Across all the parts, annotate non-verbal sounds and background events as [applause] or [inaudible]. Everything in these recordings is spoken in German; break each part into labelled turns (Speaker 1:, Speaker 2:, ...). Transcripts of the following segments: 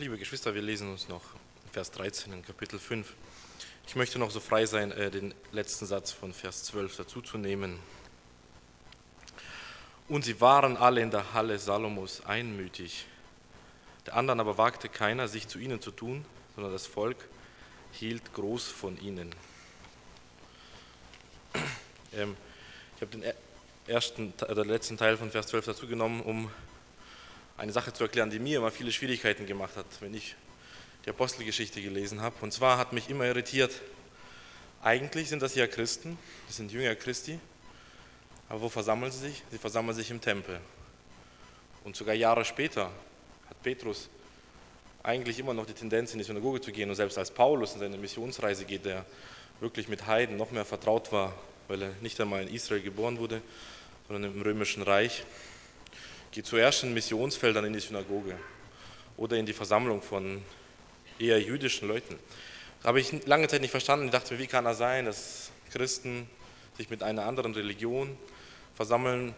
Speaker 1: Liebe Geschwister, wir lesen uns noch Vers 13 in Kapitel 5. Ich möchte noch so frei sein, äh, den letzten Satz von Vers 12 dazuzunehmen. Und sie waren alle in der Halle Salomos einmütig. Der anderen aber wagte keiner, sich zu ihnen zu tun, sondern das Volk hielt groß von ihnen. Ähm, ich habe den ersten oder letzten Teil von Vers 12 dazu genommen, um eine Sache zu erklären, die mir immer viele Schwierigkeiten gemacht hat, wenn ich die Apostelgeschichte gelesen habe. Und zwar hat mich immer irritiert, eigentlich sind das ja Christen, das sind Jünger Christi, aber wo versammeln sie sich? Sie versammeln sich im Tempel. Und sogar Jahre später hat Petrus eigentlich immer noch die Tendenz, in die Synagoge zu gehen. Und selbst als Paulus in seine Missionsreise geht, der wirklich mit Heiden noch mehr vertraut war, weil er nicht einmal in Israel geboren wurde, sondern im römischen Reich, geht zuerst in Missionsfeldern in die Synagoge oder in die Versammlung von eher jüdischen Leuten. Das habe ich lange Zeit nicht verstanden. Ich dachte wie kann das sein, dass Christen sich mit einer anderen Religion versammeln?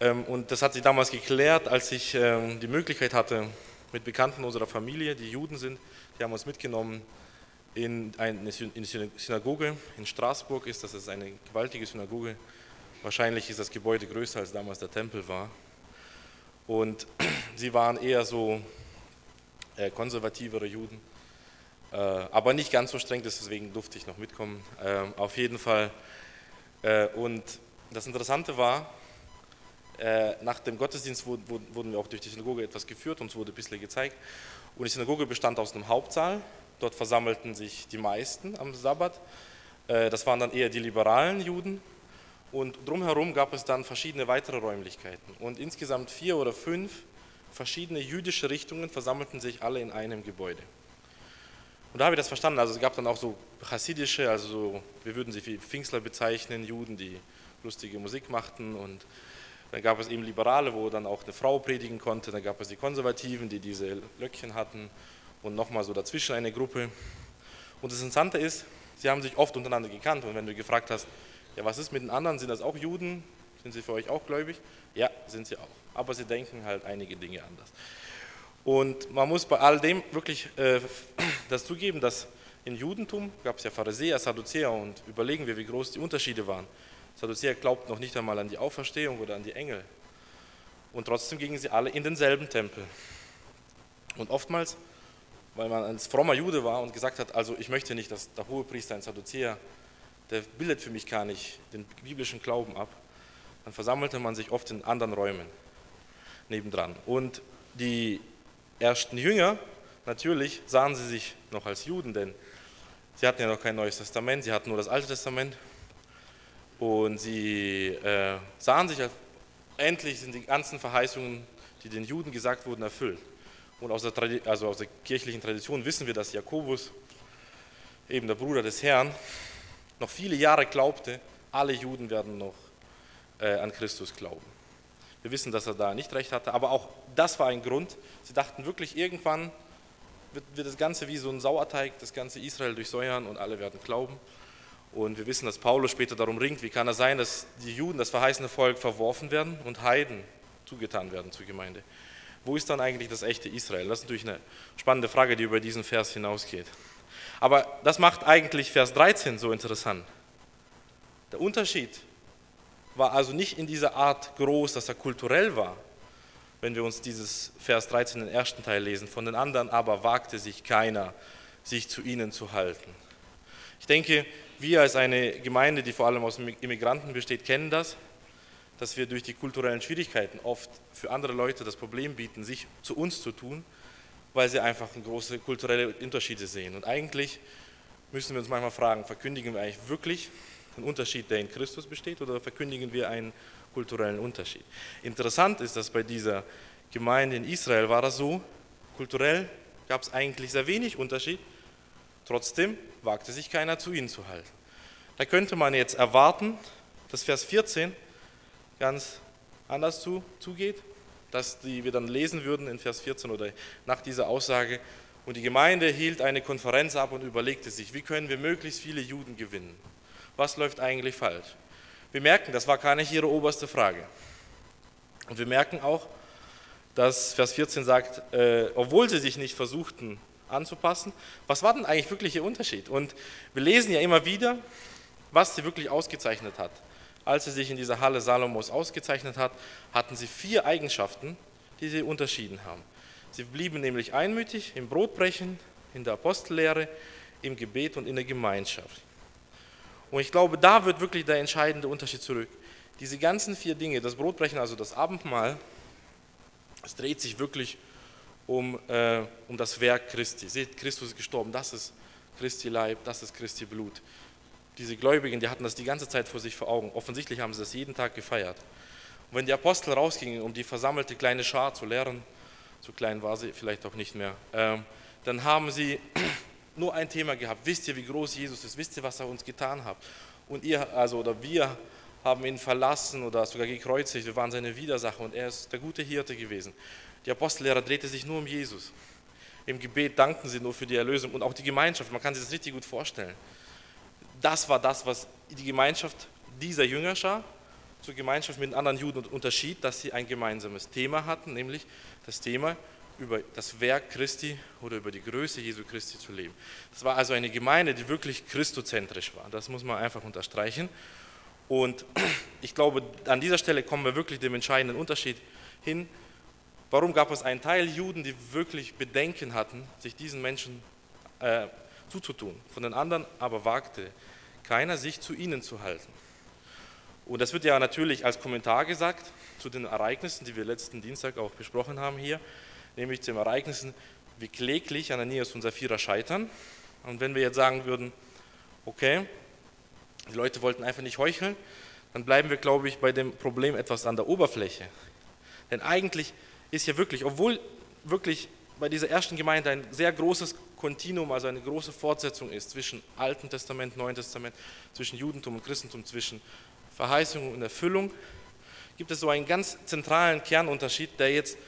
Speaker 1: Ähm, und das hat sich damals geklärt, als ich ähm, die Möglichkeit hatte, mit Bekannten unserer Familie, die Juden sind, die haben uns mitgenommen in eine Synagoge in Straßburg ist das eine gewaltige Synagoge. Wahrscheinlich ist das Gebäude größer als damals der Tempel war. Und [clears throat] sie waren eher so äh, konservativere Juden, äh, aber nicht ganz so streng, deswegen durfte ich noch mitkommen. Äh, auf jeden Fall. Äh, und das Interessante war, äh, nach dem Gottesdienst wurden wir auch durch die Synagoge etwas geführt, uns wurde ein bisschen gezeigt. Und die Synagoge bestand aus einem Hauptsaal, dort versammelten sich die meisten am Sabbat. Äh, das waren dann eher die liberalen Juden und drumherum gab es dann verschiedene weitere Räumlichkeiten. Und insgesamt vier oder fünf verschiedene jüdische Richtungen versammelten sich alle in einem Gebäude. Und da habe ich das verstanden. Also es gab dann auch so chassidische, also so, wir würden sie wie Pfingstler bezeichnen, Juden, die lustige Musik machten. Und dann gab es eben Liberale, wo dann auch eine Frau predigen konnte. Dann gab es die Konservativen, die diese Löckchen hatten. Und nochmal so dazwischen eine Gruppe. Und das Interessante ist, sie haben sich oft untereinander gekannt. Und wenn du gefragt hast, ja, was ist mit den anderen? Sind das auch Juden? Sind sie für euch auch gläubig? Ja, sind sie auch. Aber sie denken halt einige Dinge anders. Und man muss bei all dem wirklich äh, [clears throat] das zugeben, dass im Judentum gab es ja Pharisäer, Sadduzäer und überlegen wir, wie groß die Unterschiede waren. Sadduzäer glaubten noch nicht einmal an die Auferstehung oder an die Engel. Und trotzdem gingen sie alle in denselben Tempel. Und oftmals, weil man als frommer Jude war und gesagt hat, also ich möchte nicht, dass der Hohepriester ein Sadduzäer der bildet für mich gar nicht den biblischen Glauben ab, dann versammelte man sich oft in anderen Räumen nebendran. Und die ersten Jünger, natürlich sahen sie sich noch als Juden, denn sie hatten ja noch kein Neues Testament, sie hatten nur das Alte Testament. Und sie äh, sahen sich, als, endlich sind die ganzen Verheißungen, die den Juden gesagt wurden, erfüllt. Und aus der, also aus der kirchlichen Tradition wissen wir, dass Jakobus, eben der Bruder des Herrn, noch viele Jahre glaubte, alle Juden werden noch äh, an Christus glauben. Wir wissen, dass er da nicht recht hatte, aber auch das war ein Grund. Sie dachten wirklich, irgendwann wird, wird das Ganze wie so ein Sauerteig, das ganze Israel durchsäuern und alle werden glauben. Und wir wissen, dass Paulus später darum ringt, wie kann es sein, dass die Juden, das verheißene Volk, verworfen werden und Heiden zugetan werden zur Gemeinde. Wo ist dann eigentlich das echte Israel? Das ist natürlich eine spannende Frage, die über diesen Vers hinausgeht. Aber das macht eigentlich Vers 13 so interessant. Der Unterschied war also nicht in dieser Art groß, dass er kulturell war, wenn wir uns dieses Vers 13 den ersten Teil lesen. Von den anderen aber wagte sich keiner, sich zu ihnen zu halten. Ich denke, wir als eine Gemeinde, die vor allem aus Immigranten besteht, kennen das, dass wir durch die kulturellen Schwierigkeiten oft für andere Leute das Problem bieten, sich zu uns zu tun weil sie einfach große kulturelle Unterschiede sehen. Und eigentlich müssen wir uns manchmal fragen, verkündigen wir eigentlich wirklich den Unterschied, der in Christus besteht, oder verkündigen wir einen kulturellen Unterschied? Interessant ist, dass bei dieser Gemeinde in Israel war das so, kulturell gab es eigentlich sehr wenig Unterschied, trotzdem wagte sich keiner zu ihnen zu halten. Da könnte man jetzt erwarten, dass Vers 14 ganz anders zu, zugeht das die wir dann lesen würden in Vers 14 oder nach dieser Aussage. Und die Gemeinde hielt eine Konferenz ab und überlegte sich, wie können wir möglichst viele Juden gewinnen? Was läuft eigentlich falsch? Wir merken, das war gar nicht ihre oberste Frage. Und wir merken auch, dass Vers 14 sagt, äh, obwohl sie sich nicht versuchten anzupassen, was war denn eigentlich wirklich ihr Unterschied? Und wir lesen ja immer wieder, was sie wirklich ausgezeichnet hat. Als sie sich in dieser Halle Salomos ausgezeichnet hat, hatten sie vier Eigenschaften, die sie unterschieden haben. Sie blieben nämlich einmütig im Brotbrechen, in der Apostellehre, im Gebet und in der Gemeinschaft. Und ich glaube, da wird wirklich der entscheidende Unterschied zurück. Diese ganzen vier Dinge, das Brotbrechen, also das Abendmahl, es dreht sich wirklich um, äh, um das Werk Christi. Seht, Christus ist gestorben, das ist Christi Leib, das ist Christi Blut. Diese Gläubigen, die hatten das die ganze Zeit vor sich vor Augen. Offensichtlich haben sie das jeden Tag gefeiert. Und wenn die Apostel rausgingen, um die versammelte kleine Schar zu lehren, so klein war sie vielleicht auch nicht mehr, äh, dann haben sie [clears throat] nur ein Thema gehabt. Wisst ihr, wie groß Jesus ist? Wisst ihr, was er uns getan hat? Und ihr, also oder wir haben ihn verlassen oder sogar gekreuzigt. Wir waren seine Widersacher und er ist der gute Hirte gewesen. Die Apostellehrer drehte sich nur um Jesus. Im Gebet dankten sie nur für die Erlösung und auch die Gemeinschaft. Man kann sich das richtig gut vorstellen. Das war das, was die Gemeinschaft dieser Jüngerschar zur Gemeinschaft mit anderen Juden unterschied, dass sie ein gemeinsames Thema hatten, nämlich das Thema über das Werk Christi oder über die Größe Jesu Christi zu leben. Das war also eine Gemeinde, die wirklich christozentrisch war. Das muss man einfach unterstreichen. Und ich glaube, an dieser Stelle kommen wir wirklich dem entscheidenden Unterschied hin. Warum gab es einen Teil Juden, die wirklich Bedenken hatten, sich diesen Menschen äh, zuzutun? Von den anderen aber wagte keiner, sich zu ihnen zu halten. Und das wird ja natürlich als Kommentar gesagt zu den Ereignissen, die wir letzten Dienstag auch besprochen haben hier nämlich zu den Ereignissen, wie kläglich Ananias und Sapphira scheitern. Und wenn wir jetzt sagen würden, okay, die Leute wollten einfach nicht heucheln, dann bleiben wir, glaube ich, bei dem Problem etwas an der Oberfläche. Denn eigentlich ist ja wirklich, obwohl wirklich bei dieser ersten Gemeinde ein sehr großes Kontinuum, also eine große Fortsetzung ist zwischen Alten Testament, Neuen Testament, zwischen Judentum und Christentum, zwischen Verheißung und Erfüllung, gibt es so einen ganz zentralen Kernunterschied, der jetzt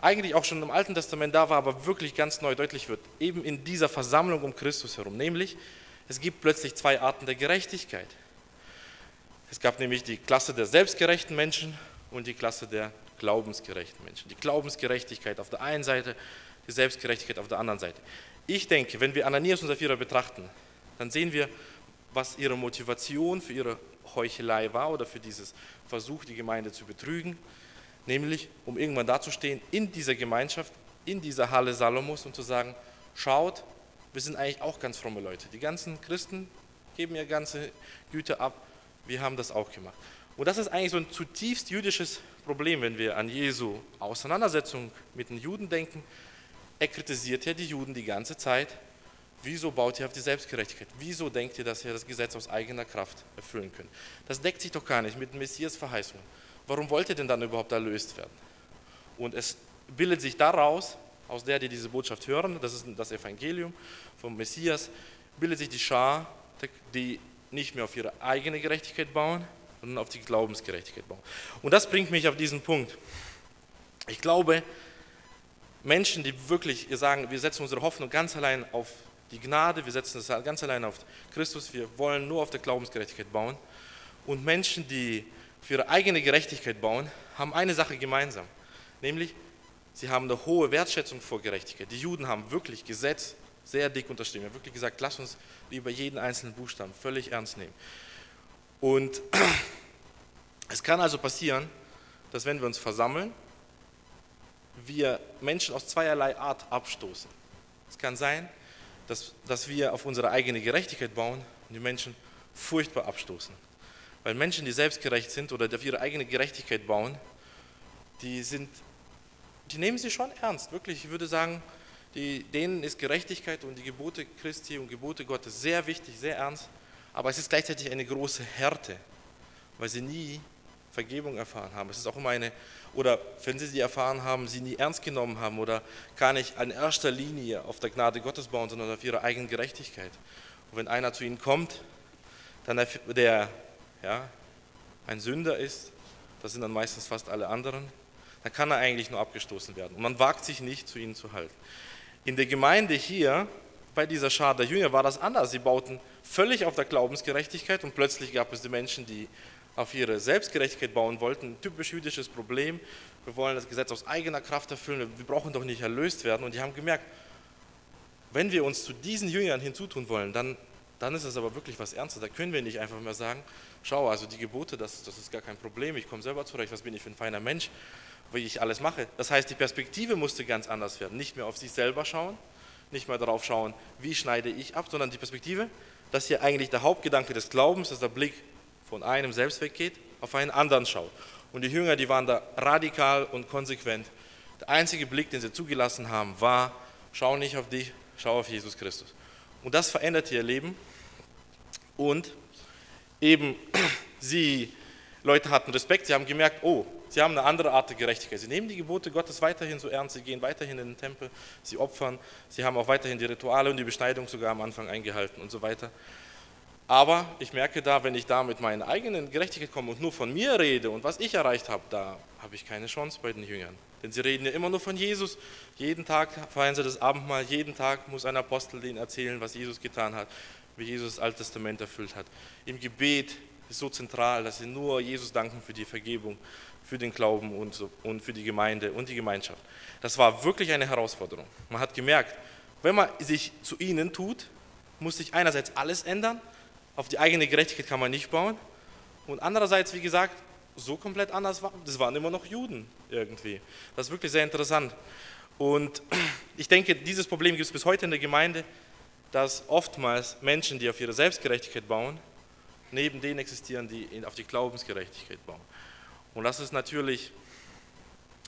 Speaker 1: eigentlich auch schon im Alten Testament da war, aber wirklich ganz neu deutlich wird, eben in dieser Versammlung um Christus herum. Nämlich, es gibt plötzlich zwei Arten der Gerechtigkeit. Es gab nämlich die Klasse der selbstgerechten Menschen und die Klasse der glaubensgerechten Menschen. Die Glaubensgerechtigkeit auf der einen Seite, die Selbstgerechtigkeit auf der anderen Seite. Ich denke, wenn wir Ananias und Sapphira betrachten, dann sehen wir, was ihre Motivation für ihre Heuchelei war oder für dieses Versuch, die Gemeinde zu betrügen nämlich um irgendwann dazustehen in dieser Gemeinschaft, in dieser Halle Salomos und zu sagen, schaut, wir sind eigentlich auch ganz fromme Leute. Die ganzen Christen geben ihr ganze Güte ab, wir haben das auch gemacht. Und das ist eigentlich so ein zutiefst jüdisches Problem, wenn wir an Jesu Auseinandersetzung mit den Juden denken. Er kritisiert ja die Juden die ganze Zeit. Wieso baut ihr auf die Selbstgerechtigkeit? Wieso denkt ihr, dass ihr das Gesetz aus eigener Kraft erfüllen könnt? Das deckt sich doch gar nicht mit Messias Verheißungen warum wollt ihr denn dann überhaupt erlöst werden? Und es bildet sich daraus, aus der, die diese Botschaft hören, das ist das Evangelium vom Messias, bildet sich die Schar, die nicht mehr auf ihre eigene Gerechtigkeit bauen, sondern auf die Glaubensgerechtigkeit bauen. Und das bringt mich auf diesen Punkt. Ich glaube, Menschen, die wirklich sagen, wir setzen unsere Hoffnung ganz allein auf die Gnade, wir setzen es ganz allein auf Christus, wir wollen nur auf der Glaubensgerechtigkeit bauen. Und Menschen, die für ihre eigene Gerechtigkeit bauen, haben eine Sache gemeinsam, nämlich sie haben eine hohe Wertschätzung vor Gerechtigkeit. Die Juden haben wirklich Gesetz sehr dick unterschrieben. Sie haben wirklich gesagt, lass uns lieber jeden einzelnen Buchstaben völlig ernst nehmen. Und [clears throat] es kann also passieren, dass wenn wir uns versammeln, wir Menschen aus zweierlei Art abstoßen. Es kann sein, dass, dass wir auf unsere eigene Gerechtigkeit bauen und die Menschen furchtbar abstoßen. Weil Menschen, die selbstgerecht sind oder auf ihre eigene Gerechtigkeit bauen, die, sind, die nehmen sie schon ernst. Wirklich, ich würde sagen, die, denen ist Gerechtigkeit und die Gebote Christi und Gebote Gottes sehr wichtig, sehr ernst. Aber es ist gleichzeitig eine große Härte, weil sie nie Vergebung erfahren haben. Es ist auch immer eine, oder wenn sie sie erfahren haben, sie nie ernst genommen haben oder gar nicht in erster Linie auf der Gnade Gottes bauen, sondern auf ihre eigene Gerechtigkeit. Und wenn einer zu ihnen kommt, dann der, der ja, ein Sünder ist, das sind dann meistens fast alle anderen, dann kann er eigentlich nur abgestoßen werden. Und man wagt sich nicht, zu ihnen zu halten. In der Gemeinde hier, bei dieser Schar der Jünger, war das anders. Sie bauten völlig auf der Glaubensgerechtigkeit und plötzlich gab es die Menschen, die auf ihre Selbstgerechtigkeit bauen wollten, typisch jüdisches Problem. Wir wollen das Gesetz aus eigener Kraft erfüllen, wir brauchen doch nicht erlöst werden. Und die haben gemerkt, wenn wir uns zu diesen Jüngern hinzutun wollen, dann, dann ist es aber wirklich was Ernstes. Da können wir nicht einfach mehr sagen, schau, also die Gebote, das, das ist gar kein Problem, ich komme selber zurecht, was bin ich für ein feiner Mensch, wie ich alles mache. Das heißt, die Perspektive musste ganz anders werden. Nicht mehr auf sich selber schauen, nicht mehr darauf schauen, wie schneide ich ab, sondern die Perspektive, dass hier eigentlich der Hauptgedanke des Glaubens, dass der Blick von einem selbst weggeht, auf einen anderen schaut. Und die Jünger, die waren da radikal und konsequent. Der einzige Blick, den sie zugelassen haben, war, schau nicht auf dich, schau auf Jesus Christus. Und das veränderte ihr Leben. Und eben, [clears throat] sie, Leute hatten Respekt, sie haben gemerkt, oh, sie haben eine andere Art der Gerechtigkeit. Sie nehmen die Gebote Gottes weiterhin so ernst, sie gehen weiterhin in den Tempel, sie opfern, sie haben auch weiterhin die Rituale und die Beschneidung sogar am Anfang eingehalten und so weiter. Aber ich merke da, wenn ich da mit meiner eigenen Gerechtigkeit komme und nur von mir rede und was ich erreicht habe, da habe ich keine Chance bei den Jüngern. Denn sie reden ja immer nur von Jesus. Jeden Tag feiern sie das Abendmahl, jeden Tag muss ein Apostel denen erzählen, was Jesus getan hat, wie Jesus das Alte Testament erfüllt hat. Im Gebet ist so zentral, dass sie nur Jesus danken für die Vergebung, für den Glauben und, so, und für die Gemeinde und die Gemeinschaft. Das war wirklich eine Herausforderung. Man hat gemerkt, wenn man sich zu ihnen tut, muss sich einerseits alles ändern, auf die eigene Gerechtigkeit kann man nicht bauen. Und andererseits, wie gesagt, so komplett anders war, das waren immer noch Juden irgendwie. Das ist wirklich sehr interessant. Und [clears throat] ich denke, dieses Problem gibt es bis heute in der Gemeinde, dass oftmals Menschen, die auf ihre Selbstgerechtigkeit bauen, neben denen existieren, die auf die Glaubensgerechtigkeit bauen. Und das ist natürlich,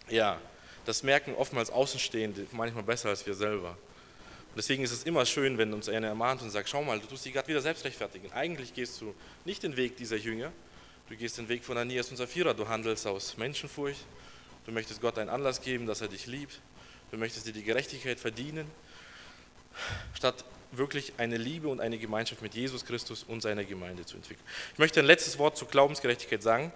Speaker 1: ja, das merken oftmals Außenstehende manchmal besser als wir selber. Und deswegen ist es immer schön, wenn uns einer ermahnt und sagt, schau mal, du tust dich gerade wieder selbst rechtfertigen. Eigentlich gehst du nicht den Weg dieser Jünger, du gehst den Weg von Anias und Sapphira, du handelst aus Menschenfurcht, du möchtest Gott einen Anlass geben, dass er dich liebt, du möchtest dir die Gerechtigkeit verdienen, statt wirklich eine Liebe und eine Gemeinschaft mit Jesus Christus und seiner Gemeinde zu entwickeln. Ich möchte ein letztes Wort zur Glaubensgerechtigkeit sagen.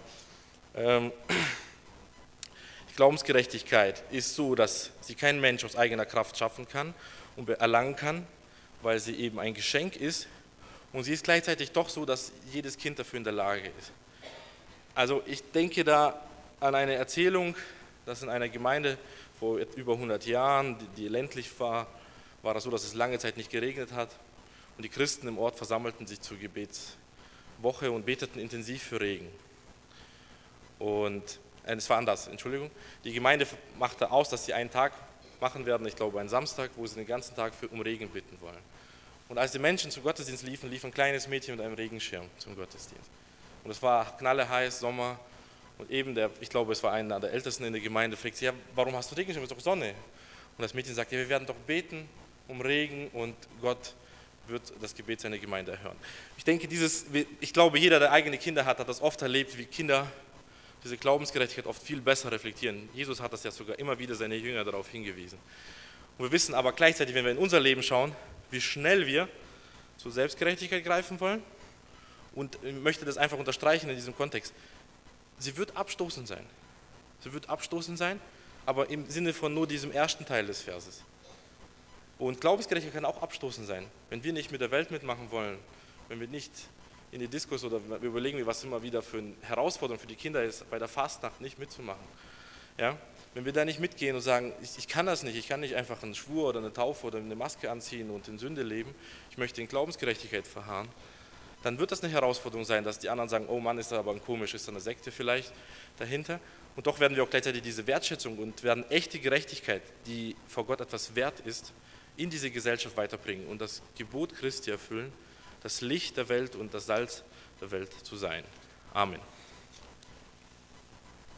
Speaker 1: Ähm, [clears throat] Glaubensgerechtigkeit ist so, dass sie kein Mensch aus eigener Kraft schaffen kann und erlangen kann, weil sie eben ein Geschenk ist. Und sie ist gleichzeitig doch so, dass jedes Kind dafür in der Lage ist. Also ich denke da an eine Erzählung, dass in einer Gemeinde vor über 100 Jahren, die ländlich war, war es so, dass es lange Zeit nicht geregnet hat. Und die Christen im Ort versammelten sich zur Gebetswoche und beteten intensiv für Regen. Und äh, es war anders, Entschuldigung. Die Gemeinde machte aus, dass sie einen Tag machen werden, ich glaube einen Samstag, wo sie den ganzen Tag für, um Regen bitten wollen. Und als die Menschen zum Gottesdienst liefen, lief ein kleines Mädchen mit einem Regenschirm zum Gottesdienst. Und es war knalleheiß, Sommer. Und eben der, ich glaube, es war einer der Ältesten in der Gemeinde, fragt sie, ja, warum hast du Regenschirm? Es ist doch Sonne. Und das Mädchen sagt, ja, wir werden doch beten um Regen und Gott wird das Gebet seiner Gemeinde erhören. Ich denke, dieses, ich glaube, jeder, der eigene Kinder hat, hat das oft erlebt, wie Kinder diese Glaubensgerechtigkeit oft viel besser reflektieren. Jesus hat das ja sogar immer wieder seine Jünger darauf hingewiesen. Und wir wissen aber gleichzeitig, wenn wir in unser Leben schauen, wie schnell wir zur Selbstgerechtigkeit greifen wollen. Und ich möchte das einfach unterstreichen in diesem Kontext. Sie wird abstoßend sein. Sie wird abstoßend sein, aber im Sinne von nur diesem ersten Teil des Verses. Und Glaubensgerechtigkeit kann auch abstoßend sein. Wenn wir nicht mit der Welt mitmachen wollen, wenn wir nicht in die Diskurs oder wir überlegen, was immer wieder für eine Herausforderung für die Kinder ist, bei der Fastnacht nicht mitzumachen. Ja? Wenn wir da nicht mitgehen und sagen, ich, ich, kann das nicht, ich kann nicht einfach einen Schwur oder eine Taufe oder eine Maske anziehen und in Sünde leben, ich möchte in Glaubensgerechtigkeit verharren, dann wird das eine Herausforderung sein, dass die anderen sagen, oh Mann, ist da aber ein komisch, ist da eine Sekte vielleicht dahinter. Und doch werden wir auch gleichzeitig diese Wertschätzung und werden echte Gerechtigkeit, die vor Gott etwas wert ist, in diese Gesellschaft weiterbringen und das Gebot Christi erfüllen das Licht der Welt und das Salz der Welt zu sein. Amen.